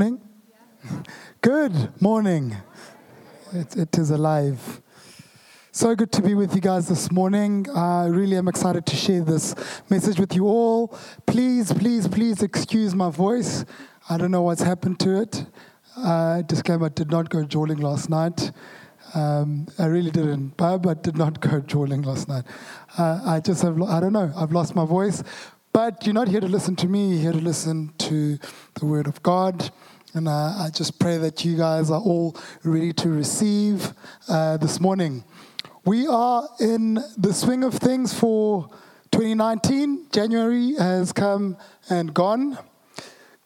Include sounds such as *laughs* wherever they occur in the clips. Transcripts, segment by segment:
Morning? Good morning. It, it is alive. So good to be with you guys this morning. I really am excited to share this message with you all. Please, please, please excuse my voice. I don't know what's happened to it. Uh, disclaimer did not go jawling last night. Um, I really didn't. But I did not go jawling last night. Uh, I just have, I don't know, I've lost my voice. But you're not here to listen to me, you're here to listen to the Word of God. And uh, I just pray that you guys are all ready to receive uh, this morning. We are in the swing of things for 2019. January has come and gone.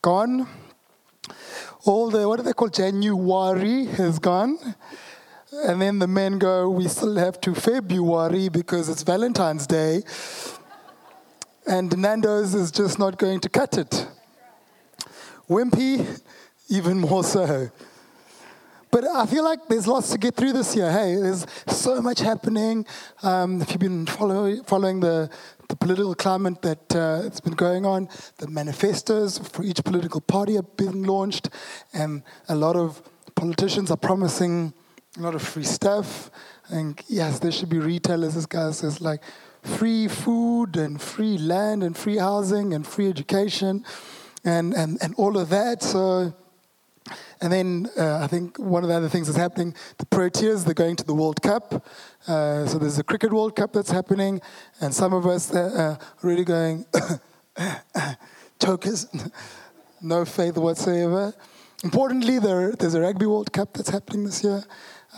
Gone. All the, what do they call January has gone. And then the men go, we still have to February because it's Valentine's Day. And Nando's is just not going to cut it. Wimpy even more so. But I feel like there's lots to get through this year. Hey, there's so much happening. Um, if you've been follow, following the, the political climate that uh, it's been going on, the manifestos for each political party are being launched, and a lot of politicians are promising a lot of free stuff. And yes, there should be retailers. This guy says like free food and free land and free housing and free education, and and and all of that. So and then uh, I think one of the other things that's happening, the Proteas, they're going to the World Cup. Uh, so there's a Cricket World Cup that's happening, and some of us are really going, *coughs* *coughs* chokers, *laughs* no faith whatsoever. Importantly, there, there's a Rugby World Cup that's happening this year,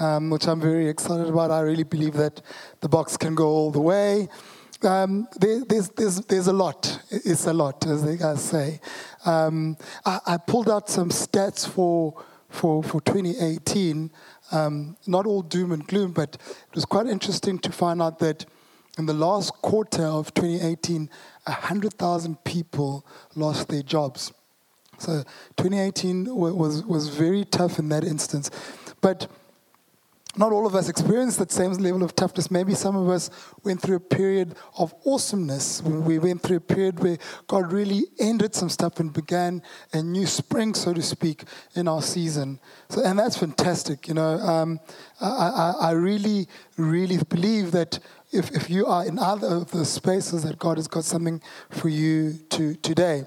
um, which I'm very excited about. I really believe that the Boks can go all the way. Um, there, there's, there's, there's a lot. It's a lot, as they guys say. Um, I, I, pulled out some stats for, for, for 2018. Um, not all doom and gloom, but it was quite interesting to find out that in the last quarter of 2018, 100,000 people lost their jobs. So 2018 was, was very tough in that instance. But not all of us experienced that same level of toughness. Maybe some of us went through a period of awesomeness. We went through a period where God really ended some stuff and began a new spring, so to speak, in our season. So, and that's fantastic. You know, um, I, I, I really, really believe that if, if you are in either of the spaces, that God has got something for you to, today.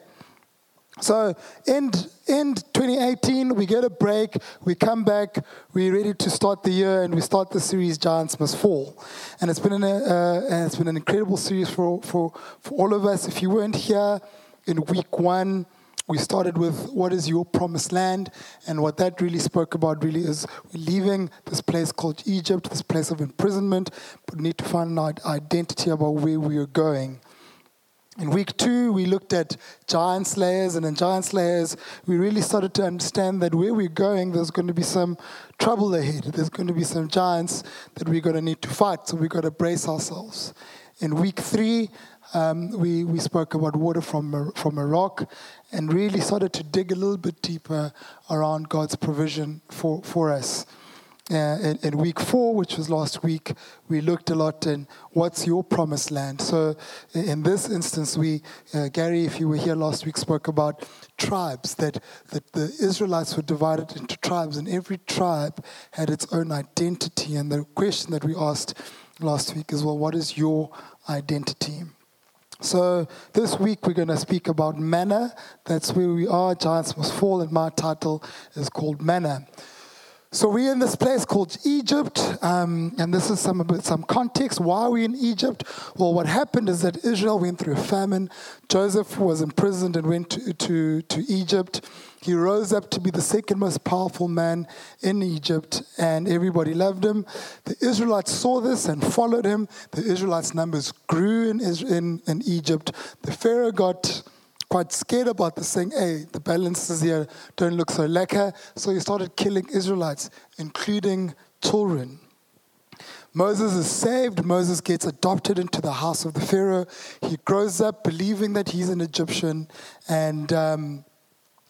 So, end, end 2018, we get a break, we come back, we're ready to start the year, and we start the series Giants Must Fall. And it's been an, uh, and it's been an incredible series for, for, for all of us. If you weren't here in week one, we started with what is your promised land, and what that really spoke about really is we're leaving this place called Egypt, this place of imprisonment, but we need to find our identity about where we are going. In week two, we looked at giant slayers, and in giant slayers, we really started to understand that where we're going, there's going to be some trouble ahead. There's going to be some giants that we're going to need to fight, so we've got to brace ourselves. In week three, um, we, we spoke about water from a, from a rock and really started to dig a little bit deeper around God's provision for, for us. Uh, in, in, week four, which was last week, we looked a lot in what's your promised land. So, in this instance, we, uh, Gary, if you were here last week, spoke about tribes, that, that the Israelites were divided into tribes, and every tribe had its own identity. And the question that we asked last week is well, what is your identity? So, this week we're going to speak about manna. That's where we are. Giants must fall, and my title is called Manna. So we're in this place called Egypt, um, and this is some some context. Why are we in Egypt? Well, what happened is that Israel went through a famine. Joseph was imprisoned and went to, to, to Egypt. He rose up to be the second most powerful man in Egypt, and everybody loved him. The Israelites saw this and followed him. The Israelites' numbers grew in, in, in Egypt. The Pharaoh got quite scared about this, saying, hey, the balances here don't look so lekker. So he started killing Israelites, including children. Moses is saved. Moses gets adopted into the house of the Pharaoh. He grows up believing that he's an Egyptian and. Um,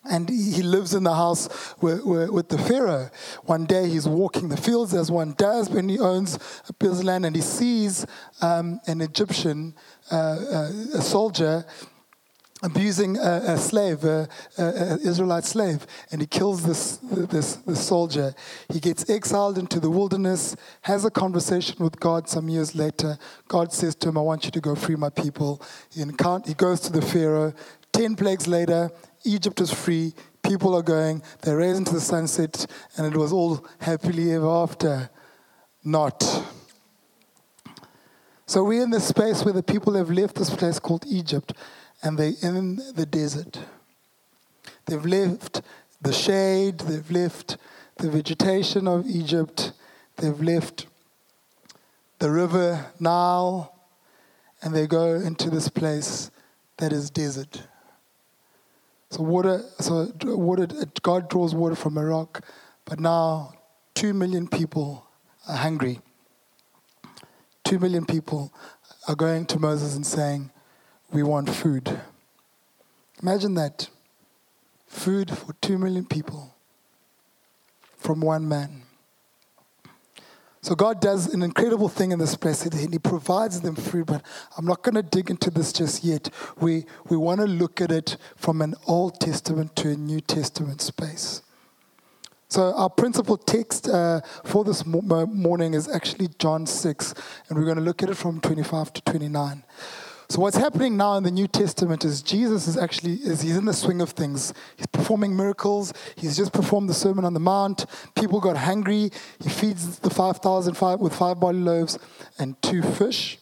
and he lives in the house with, the Pharaoh. One day he's walking the fields as one does when he owns a piece of land and he sees um, an Egyptian, uh, uh, a soldier, abusing a, a slave, an Israelite slave, and he kills this, this, this soldier. He gets exiled into the wilderness, has a conversation with God some years later. God says to him, I want you to go free my people. He, he goes to the Pharaoh. Ten plagues later, Egypt is free. People are going, they're raised into the sunset, and it was all happily ever after. Not. So we're in this space where the people have left this place called Egypt and they're in the desert. They've left the shade, they've left the vegetation of Egypt, they've left the river Nile, and they go into this place that is desert. So water, so water, God draws water from a rock, but now two million people are hungry. Two million people are going to Moses and saying, we want food. Imagine that food for two million people from one man. So God does an incredible thing in this place, and He provides them food. But I'm not going to dig into this just yet. We we want to look at it from an Old Testament to a New Testament space. So our principal text uh, for this morning is actually John 6, and we're going to look at it from 25 to 29. So what's happening now in the New Testament is Jesus is actually is he's in the swing of things. He's performing miracles. He's just performed the Sermon on the Mount. People got hungry. He feeds the 5,000 with five barley loaves and two fish.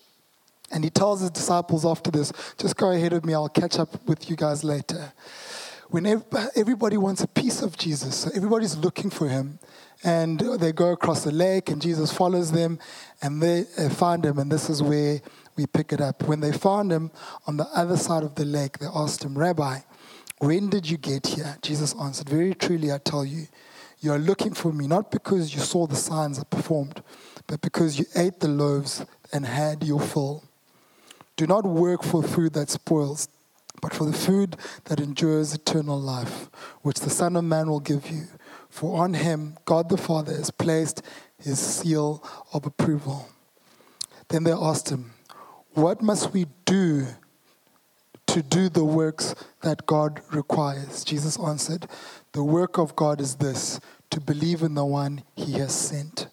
And he tells his disciples after this, just go ahead of me, I'll catch up with you guys later. When everybody wants a piece of Jesus, so everybody's looking for him, and they go across the lake, and Jesus follows them, and they find him, and this is where we pick it up. When they found him on the other side of the lake, they asked him, Rabbi, when did you get here? Jesus answered, Very truly, I tell you, you are looking for me not because you saw the signs I performed, but because you ate the loaves and had your fill. Do not work for food that spoils, but for the food that endures eternal life, which the Son of Man will give you. For on him, God the Father has placed his seal of approval. Then they asked him, what must we do to do the works that God requires? Jesus answered, The work of God is this to believe in the one he has sent.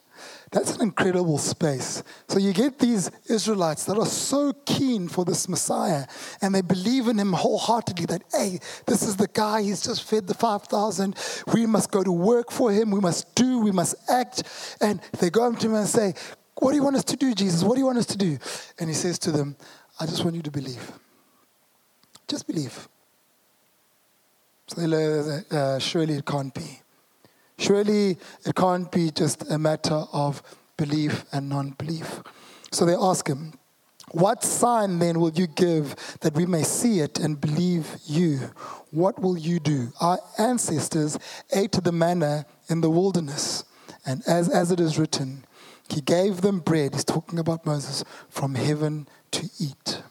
That's an incredible space. So you get these Israelites that are so keen for this Messiah and they believe in him wholeheartedly that, hey, this is the guy, he's just fed the 5,000. We must go to work for him. We must do, we must act. And they go up to him and say, what do you want us to do, Jesus? What do you want us to do? And he says to them, I just want you to believe. Just believe. So they uh, surely it can't be. Surely it can't be just a matter of belief and non belief. So they ask him, What sign then will you give that we may see it and believe you? What will you do? Our ancestors ate the manna in the wilderness, and as, as it is written, he gave them bread, he's talking about Moses, from heaven to eat.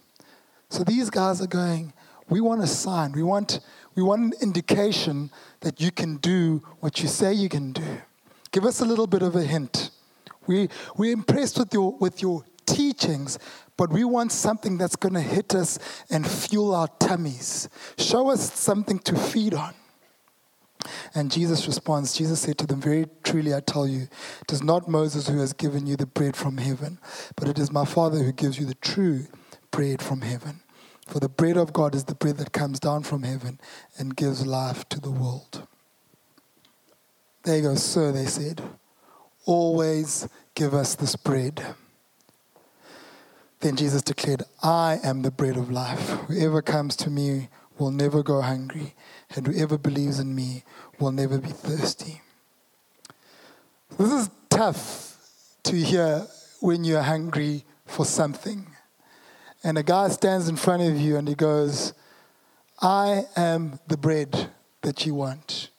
So these guys are going, we want a sign. We want, we want an indication that you can do what you say you can do. Give us a little bit of a hint. We, we're impressed with your, with your teachings, but we want something that's going to hit us and fuel our tummies. Show us something to feed on. And Jesus responds, Jesus said to them, Very truly I tell you, it is not Moses who has given you the bread from heaven, but it is my Father who gives you the true bread from heaven. For the bread of God is the bread that comes down from heaven and gives life to the world. There you go, sir, they said. Always give us this bread. Then Jesus declared, I am the bread of life. Whoever comes to me will never go hungry, and whoever believes in me will never be thirsty. This is tough to hear when you're hungry for something. And a guy stands in front of you and he goes, I am the bread that you want.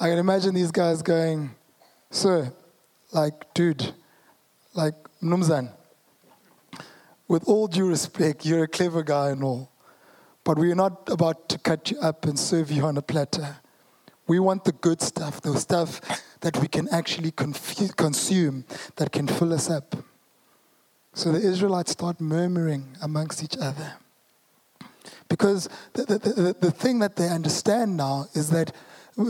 I can imagine these guys going, Sir, like, dude, like, Numzan, with all due respect, you're a clever guy and all. But we are not about to cut you up and serve you on a platter. We want the good stuff, the stuff that we can actually consume, that can fill us up. So the Israelites start murmuring amongst each other. Because the, the, the, the thing that they understand now is that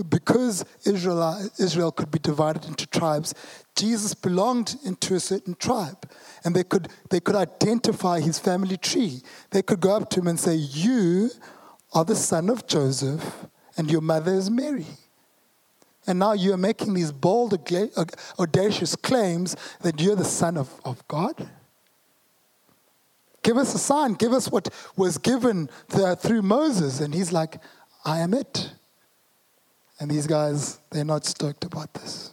because Israel, Israel could be divided into tribes, Jesus belonged into a certain tribe. And they could, they could identify his family tree. They could go up to him and say, You are the son of Joseph, and your mother is Mary. And now you're making these bold, audacious claims that you're the son of, of God? Give us a sign. Give us what was given uh, through Moses. And he's like, I am it. And these guys, they're not stoked about this.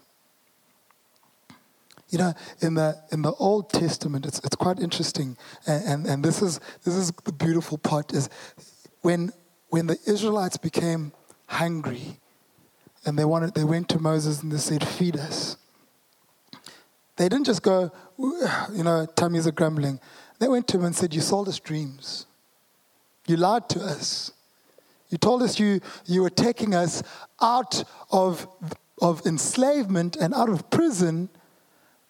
You know, in the in the Old Testament, it's it's quite interesting, and, and, and this is this is the beautiful part is when when the Israelites became hungry, and they wanted they went to Moses and they said, "Feed us." They didn't just go, you know, tummies are grumbling. They went to him and said, "You sold us dreams. You lied to us. You told us you, you were taking us out of, of enslavement and out of prison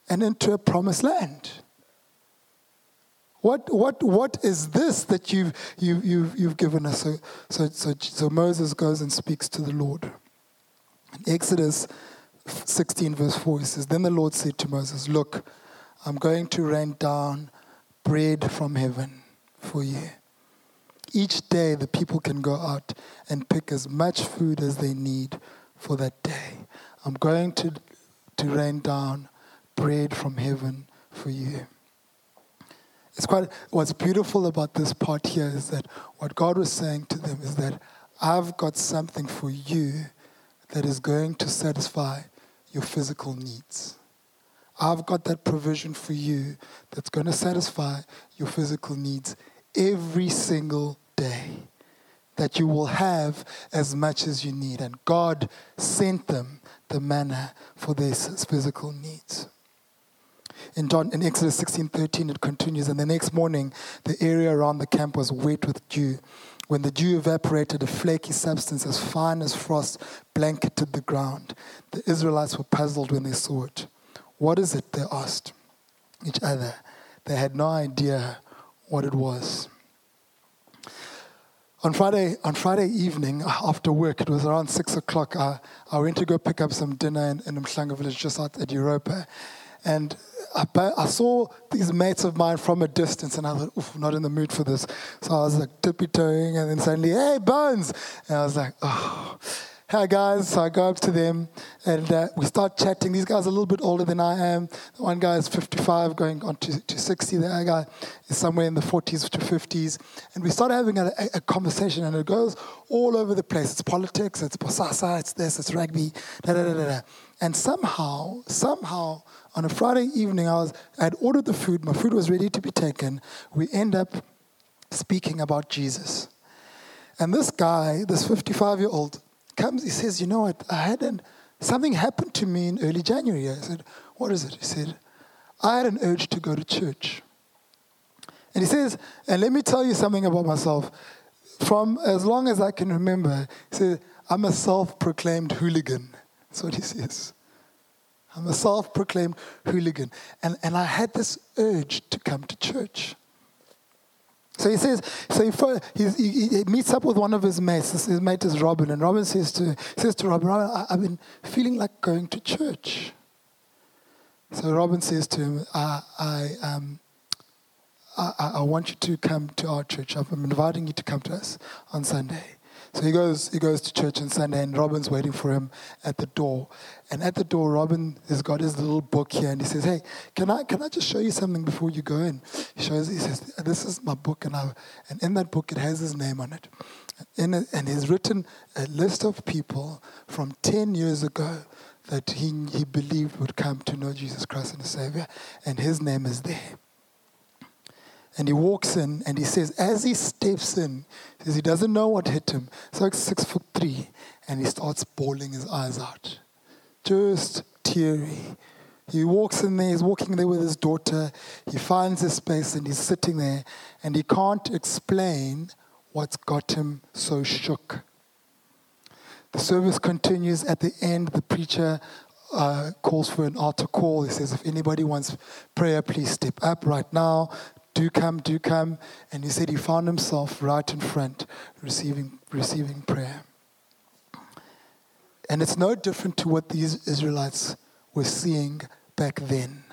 and into a promised land. What, what, what is this that you've, you, you've, you've given us? So, so, so, so Moses goes and speaks to the Lord. In Exodus 16, verse 4, he says, Then the Lord said to Moses, Look, I'm going to rain down bread from heaven for you. Each day, the people can go out and pick as much food as they need for that day. I'm going to, to rain down bread from heaven for you. It's quite, what's beautiful about this part here is that what God was saying to them is that I've got something for you that is going to satisfy your physical needs. I've got that provision for you that's going to satisfy your physical needs every single day that you will have as much as you need. And God sent them the manna for their physical needs. In, John, in Exodus 16 13, it continues, and the next morning, the area around the camp was wet with dew. When the dew evaporated, a flaky substance as fine as frost blanketed the ground. The Israelites were puzzled when they saw it. What is it? They asked each other. They had no idea what it was. On Friday, on Friday evening uh, after work, it was around six o'clock. I, I went to go pick up some dinner in, in Mhlanga village just out at Europa. And I, I, saw these mates of mine from a distance, and I thought, oof, not in the mood for this. So I was like tippy toeing, and then suddenly, hey, Bones! And I was like, oh. Hi guys, so I go up to them and uh, we start chatting. These guys are a little bit older than I am. One guy is 55, going on to, to 60. The other guy is somewhere in the 40s to 50s. And we start having a, a, conversation and it goes all over the place. It's politics, it's Bosasa, it's this, it's rugby, da da da da. And somehow, somehow, on a Friday evening, I was I had ordered the food. My food was ready to be taken. We end up speaking about Jesus. And this guy, this 55 year old, comes, he says, You know what? I had an, something happened to me in early January. I said, What is it? He said, I had an urge to go to church. And he says, And let me tell you something about myself. From as long as I can remember, he said, I'm a self proclaimed hooligan. That's what he says. I'm a self proclaimed hooligan. And, and I had this urge to come to church. So he says, so he, he, he, meets up with one of his mates. His mate is Robin, and Robin says to says to Robin, Robin, I, have been feeling like going to church. So Robin says to him, I, I, um, I, I want you to come to our church. I'm inviting you to come to us on Sunday. So he goes, he goes to church on Sunday, and Robin's waiting for him at the door. And at the door, Robin has got his little book here, and he says, "Hey, can I can I just show you something before you go in?" He shows, he says, "This is my book, and I and in that book it has his name on it, in it, and he's written a list of people from ten years ago." That he, he believed would come to know Jesus Christ and the Savior, and his name is there. And he walks in and he says, as he steps in, he says he doesn't know what hit him. So like six foot three, and he starts bawling his eyes out. Just teary. He walks in there, he's walking there with his daughter. He finds his space and he's sitting there and he can't explain what's got him so shook. The service continues. At the end, the preacher uh, calls for an altar call. He says, If anybody wants prayer, please step up right now do come, do come. And he said he found himself right in front, receiving, receiving prayer. And it's no different to what these Israelites were seeing back then.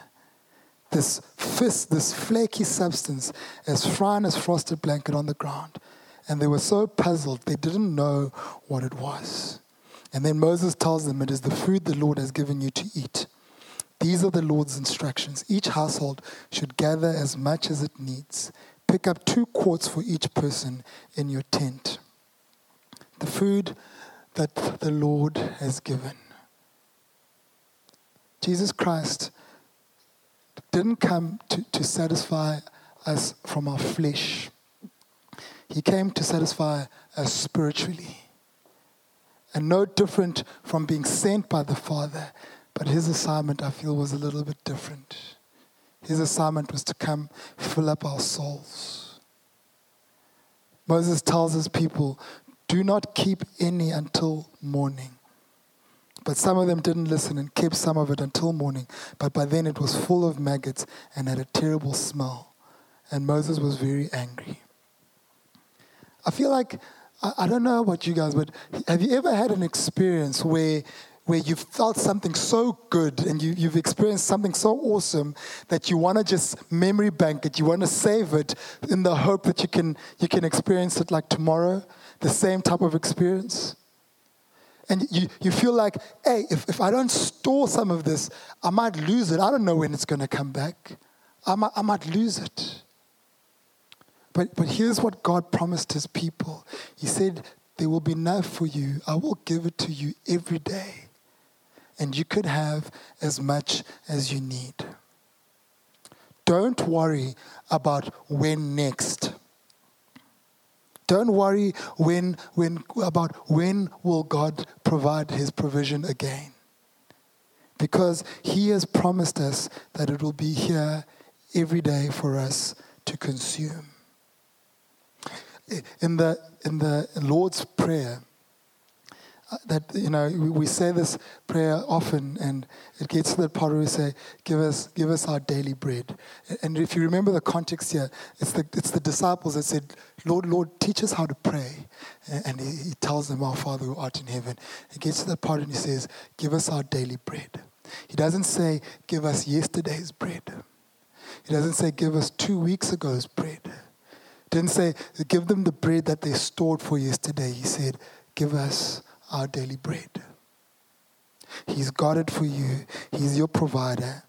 This fist, this flaky substance, as fine as frosted blanket on the ground. And they were so puzzled, they didn't know what it was. And then Moses tells them, It is the food the Lord has given you to eat. These are the Lord's instructions. Each household should gather as much as it needs. Pick up two quarts for each person in your tent. The food that the Lord has given. Jesus Christ didn't come to, to satisfy us from our flesh, He came to satisfy us spiritually. And no different from being sent by the Father, but his assignment, I feel, was a little bit different. His assignment was to come fill up our souls. Moses tells his people, do not keep any until morning. But some of them didn't listen and kept some of it until morning. But by then it was full of maggots and had a terrible smell. And Moses was very angry. I feel like, I, I don't know about you guys, but have you ever had an experience where where you've felt something so good and you, you've experienced something so awesome that you want to just memory bank it, you want to save it in the hope that you can, you can experience it like tomorrow, the same type of experience. And you, you feel like, hey, if, if I don't store some of this, I might lose it. I don't know when it's going to come back. I might, I might lose it. But, but here's what God promised his people He said, There will be enough for you. I will give it to you every day and you could have as much as you need. Don't worry about when next. Don't worry when, when, about when will God provide his provision again. Because he has promised us that it will be here every day for us to consume. In the, in the Lord's Prayer, that you know we say this prayer often and it gets to the part where we say give us give us our daily bread. And if you remember the context here it's the it's the disciples that said lord lord teach us how to pray. And he, tells them our father who art in heaven. He gets to the part and he says give us our daily bread. He doesn't say give us yesterday's bread. He doesn't say give us two weeks ago's bread. He didn't say give them the bread that they stored for yesterday. He said give us our daily bread. He's got it for you. He's your provider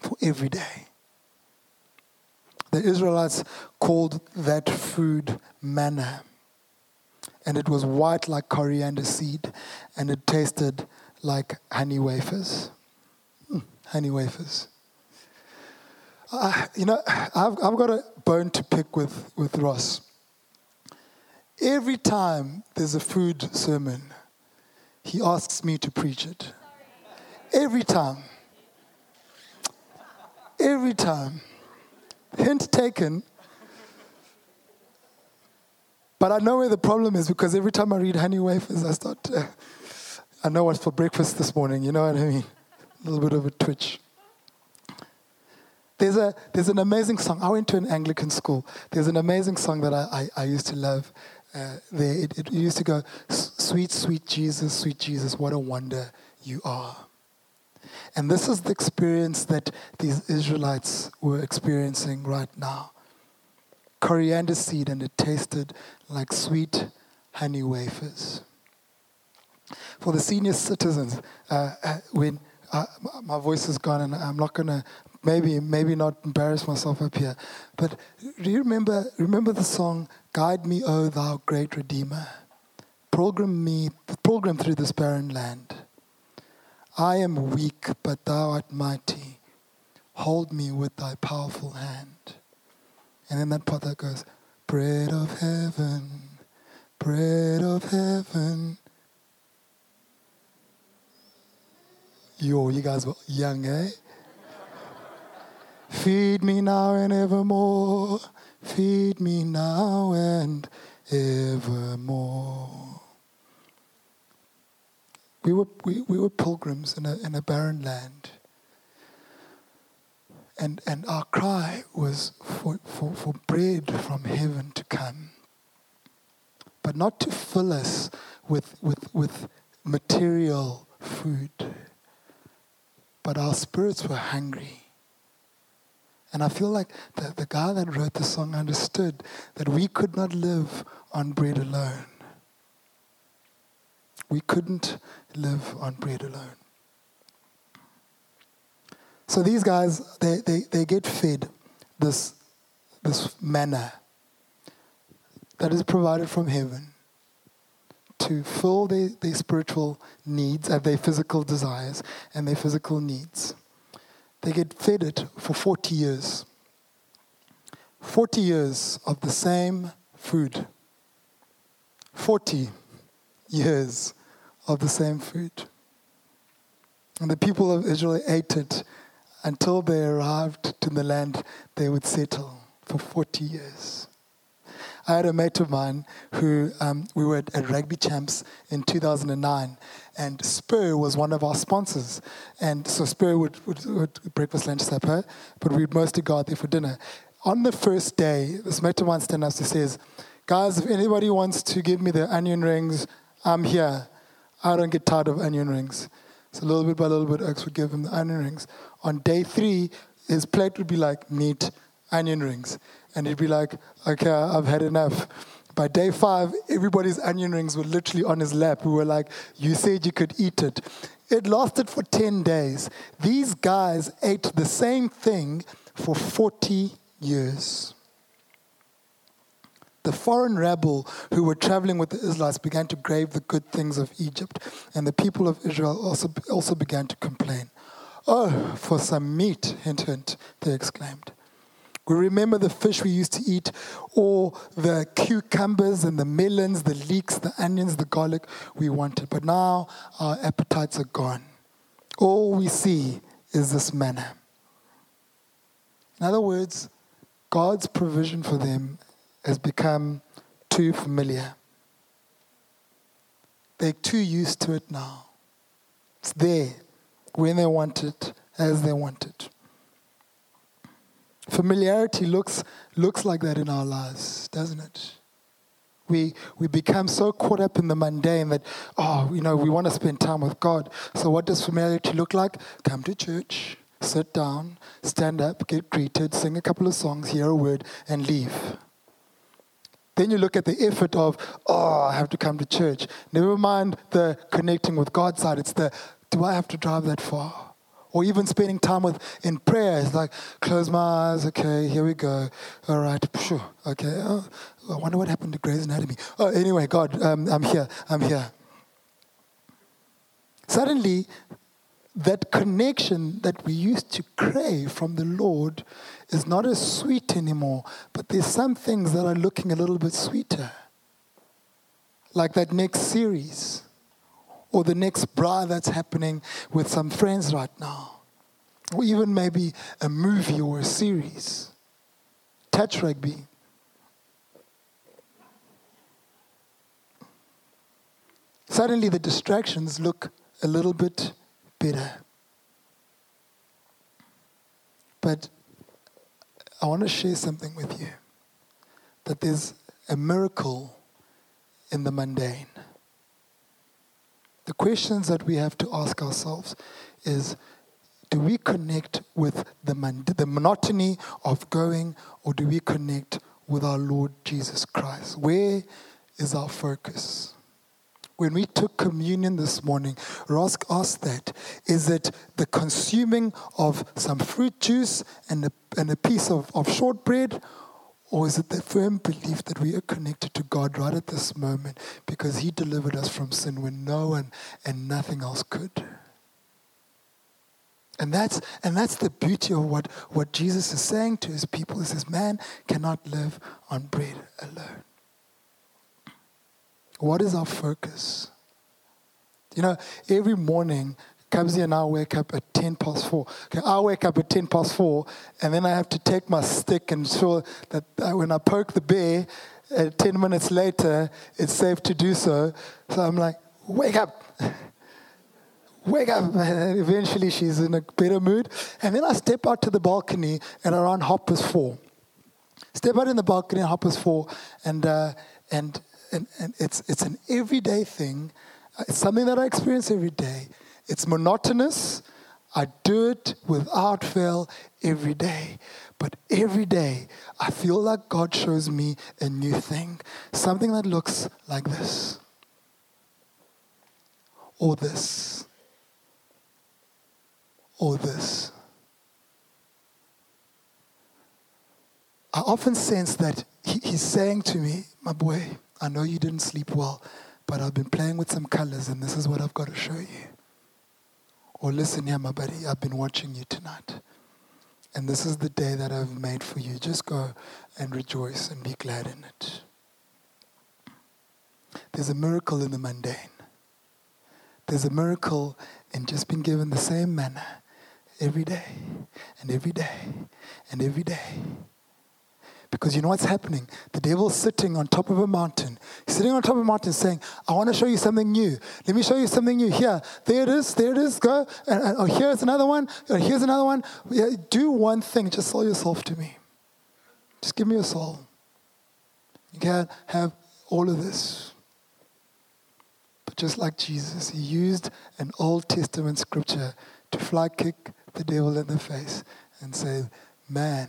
for every day. The Israelites called that food manna. And it was white like coriander seed, and it tasted like honey wafers. Mm, honey wafers. Uh, you know, I've, I've got a bone to pick with, with Ross. Every time there's a food sermon, he asks me to preach it. Every time. Every time. Hint taken. But I know where the problem is because every time I read honey wafers, I start I know what's for breakfast this morning, you know what I mean? A little bit of a twitch. There's, a, there's an amazing song. I went to an Anglican school. There's an amazing song that I, I, I used to love uh, there, it, it used to go, Sweet, sweet Jesus, sweet Jesus, what a wonder you are. And this is the experience that these Israelites were experiencing right now. Coriander seed, and it tasted like sweet honey wafers. For the senior citizens, uh, uh, when uh, my voice is gone and I'm not going to maybe maybe not embarrass myself up here, but do you remember remember the song Guide me, O thou great Redeemer. Program me, program through this barren land. I am weak, but thou art mighty. Hold me with thy powerful hand. And then that part that goes, Bread of heaven, bread of heaven. Yo, you guys were young, eh? Feed me now and evermore Feed me now and evermore. We were, we, we were pilgrims in a, in a barren land. and, and our cry was for, for, for bread from heaven to come. But not to fill us with, with, with material food, but our spirits were hungry. And I feel like the, the guy that wrote the song understood that we could not live on bread alone. We couldn't live on bread alone. So these guys, they, they, they get fed this, this manna that is provided from heaven to fill their, their spiritual needs and their physical desires and their physical needs. They get fed it for 40 years. 40 years of the same food. 40 years of the same food. And the people of Israel ate it until they arrived to the land they would settle for 40 years. I had a mate of mine who um, we were at, at, Rugby Champs in 2009, and Spur was one of our sponsors. And so Spur would, would, would breakfast, lunch, supper, but we'd mostly go out there for dinner. On the first day, this mate of mine stands up and says, Guys, if anybody wants to give me the onion rings, I'm here. I don't get tired of onion rings. So little bit by little bit, Oaks would give him the onion rings. On day three, his plate would be like meat, onion rings. And he'd be like, okay, I've had enough. By day five, everybody's onion rings were literally on his lap. We were like, you said you could eat it. It lasted for 10 days. These guys ate the same thing for 40 years. The foreign rabble who were traveling with the Israelites began to crave the good things of Egypt, and the people of Israel also, also began to complain. Oh, for some meat, hint, hint, they exclaimed. We remember the fish we used to eat, or the cucumbers and the melons, the leeks, the onions, the garlic we wanted. But now our appetites are gone. All we see is this manna. In other words, God's provision for them has become too familiar. They're too used to it now. It's there when they want it, as they want it. Familiarity looks, looks like that in our lives, doesn't it? We, we become so caught up in the mundane that, oh, you know, we want to spend time with God. So, what does familiarity look like? Come to church, sit down, stand up, get greeted, sing a couple of songs, hear a word, and leave. Then you look at the effort of, oh, I have to come to church. Never mind the connecting with God side. It's the, do I have to drive that far? Or even spending time with in prayer. It's like, close my eyes, okay, here we go. All right, sure, okay. Oh, I wonder what happened to Grey's Anatomy. Oh, anyway, God, um, I'm here, I'm here. Suddenly, that connection that we used to crave from the Lord is not as sweet anymore, but there's some things that are looking a little bit sweeter. Like that next series, or the next braai that's happening with some friends right now, or even maybe a movie or a series. Touch rugby. Suddenly, the distractions look a little bit better. But I want to share something with you that there's a miracle in the mundane. The questions that we have to ask ourselves is do we connect with the, mon- the monotony of going or do we connect with our Lord Jesus Christ? Where is our focus? when we took communion this morning, Ross asked that is it the consuming of some fruit juice and a, and a piece of, of shortbread? Or is it the firm belief that we are connected to God right at this moment because He delivered us from sin when no one and nothing else could? And that's, and that's the beauty of what, what Jesus is saying to his people. He says, Man cannot live on bread alone. What is our focus? You know, every morning, Kabzi and I wake up at 10 past 4. Okay, I wake up at 10 past 4, and then I have to take my stick and ensure that when I poke the bear, uh, 10 minutes later, it's safe to do so. So I'm like, wake up. *laughs* wake up. And *laughs* eventually she's in a better mood. And then I step out to the balcony and around Hoppers 4. Step out in the balcony at Hoppers 4 and, uh, and, and, and it's, it's an everyday thing. Uh, It's something that I experience every day. It's monotonous. I do it without fail every day. But every day, I feel like God shows me a new thing. Something that looks like this. Or this. Or this. I often sense that he, he's saying to me, My boy, I know you didn't sleep well, but I've been playing with some colors and this is what I've got to show you. Or listen here, my buddy, I've been watching you tonight. And this is the day that I've made for you. Just go and rejoice and be glad in it. There's a miracle in the mundane. There's a miracle in just being given the same manna every day and every day and every day. Because you know what's happening? The devil's sitting on top of a mountain. He's sitting on top of a mountain saying, I want to show you something new. Let me show you something new. Here, there it is, there it is, go. And, and, oh, here's another one. Oh, here's another one. Yeah, do one thing. Just sell yourself to me. Just give me your soul. You can't have all of this. But just like Jesus, he used an Old Testament scripture to fly kick the devil in the face and say, Man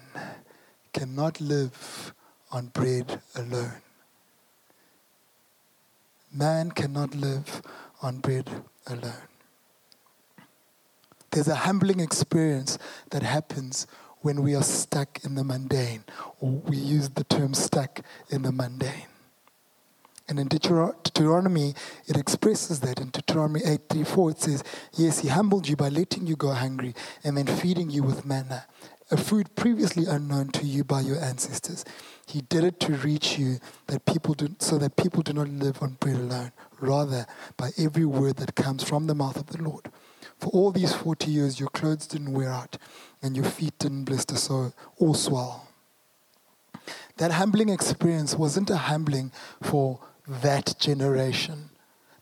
cannot live on bread alone. Man cannot live on bread alone. There's a humbling experience that happens when we are stuck in the mundane, or we use the term stuck in the mundane. And in Deuteronomy, it expresses that. In Deuteronomy 8 3 4, it says, Yes, he humbled you by letting you go hungry and then feeding you with manna, a food previously unknown to you by your ancestors. He did it to reach you that people do, so that people do not live on bread alone, rather by every word that comes from the mouth of the Lord. For all these 40 years, your clothes didn't wear out and your feet didn't blister so or swell. That humbling experience wasn't a humbling for that generation,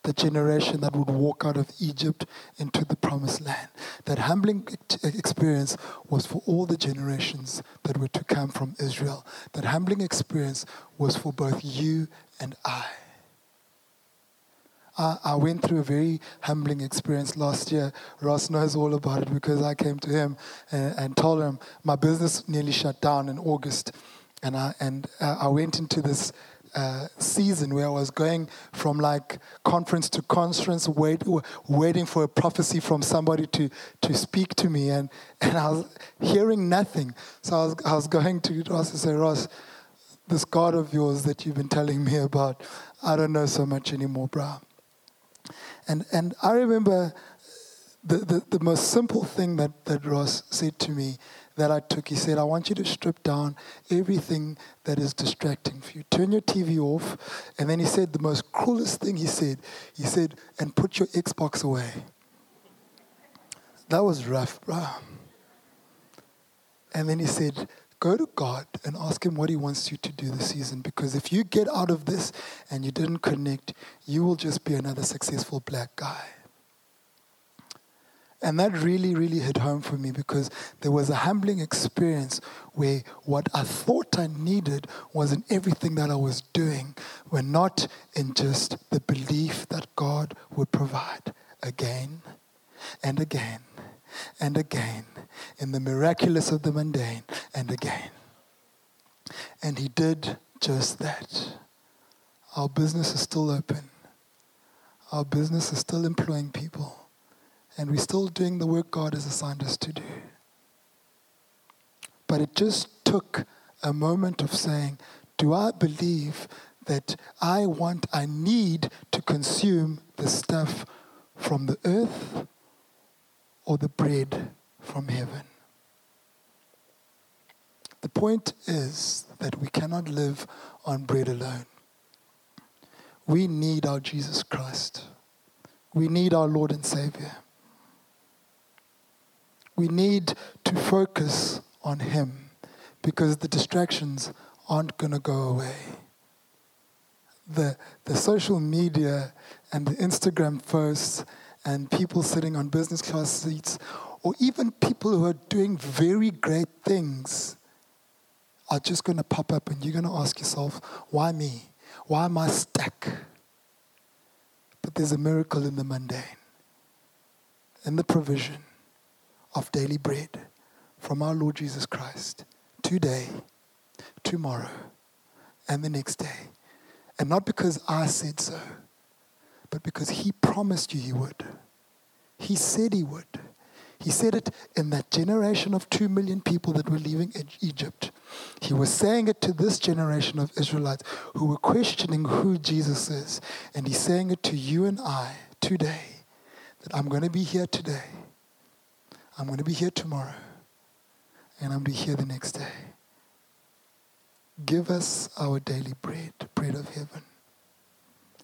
the generation that would walk out of Egypt into the promised land. That humbling experience was for all the generations that were to come from Israel. That humbling experience was for both you and I. I, I went through a very humbling experience last year. Ross knows all about it because I came to him and, and told him my business nearly shut down in August. And I, and uh, I went into this uh, season where I was going from like conference to conference, wait, waiting for a prophecy from somebody to, to speak to me, and, and I was hearing nothing. So I was, I was going to Ross and say, Ross, this God of yours that you've been telling me about, I don't know so much anymore, bro. And, and I remember the, the, the most simple thing that, that Ross said to me that I took. He said, I want you to strip down everything that is distracting for you. Turn your TV off. And then he said, the most cruelest thing he said, he said, and put your Xbox away. That was rough, bro. And then he said, go to God and ask Him what He wants you to do this season. Because if you get out of this and you didn't connect, you will just be another successful black guy. And that really, really hit home for me because there was a humbling experience where what I thought I needed was in everything that I was doing, were not in just the belief that God would provide again and again and again in the miraculous of the mundane and again. And He did just that. Our business is still open, our business is still employing people and we're still doing the work God has assigned us to do. But it just took a moment of saying, Do I believe that I want, I need to consume the stuff from the earth or the bread from heaven? The point is that we cannot live on bread alone. We need our Jesus Christ. We need our Lord and Savior. We need to focus on Him because the distractions aren't going to go away. The, the social media and the Instagram posts and people sitting on business class seats, or even people who are doing very great things are just going to pop up and you're going to ask yourself, why me? Why am I stuck? But there's a miracle in the mundane, in the provision of daily bread from our Lord Jesus Christ today, tomorrow, and the next day. And not because I said so, but because He promised you He would. He said He would. He said it in that generation of two million people that were leaving Egypt. He was saying it to this generation of Israelites who were questioning who Jesus is. And He's saying it to you and I today that I'm going to be here today. I'm going to be here tomorrow. And I'm going to be here the next day. Give us our daily bread, bread of heaven.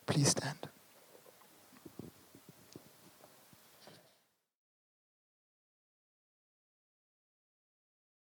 Please stand.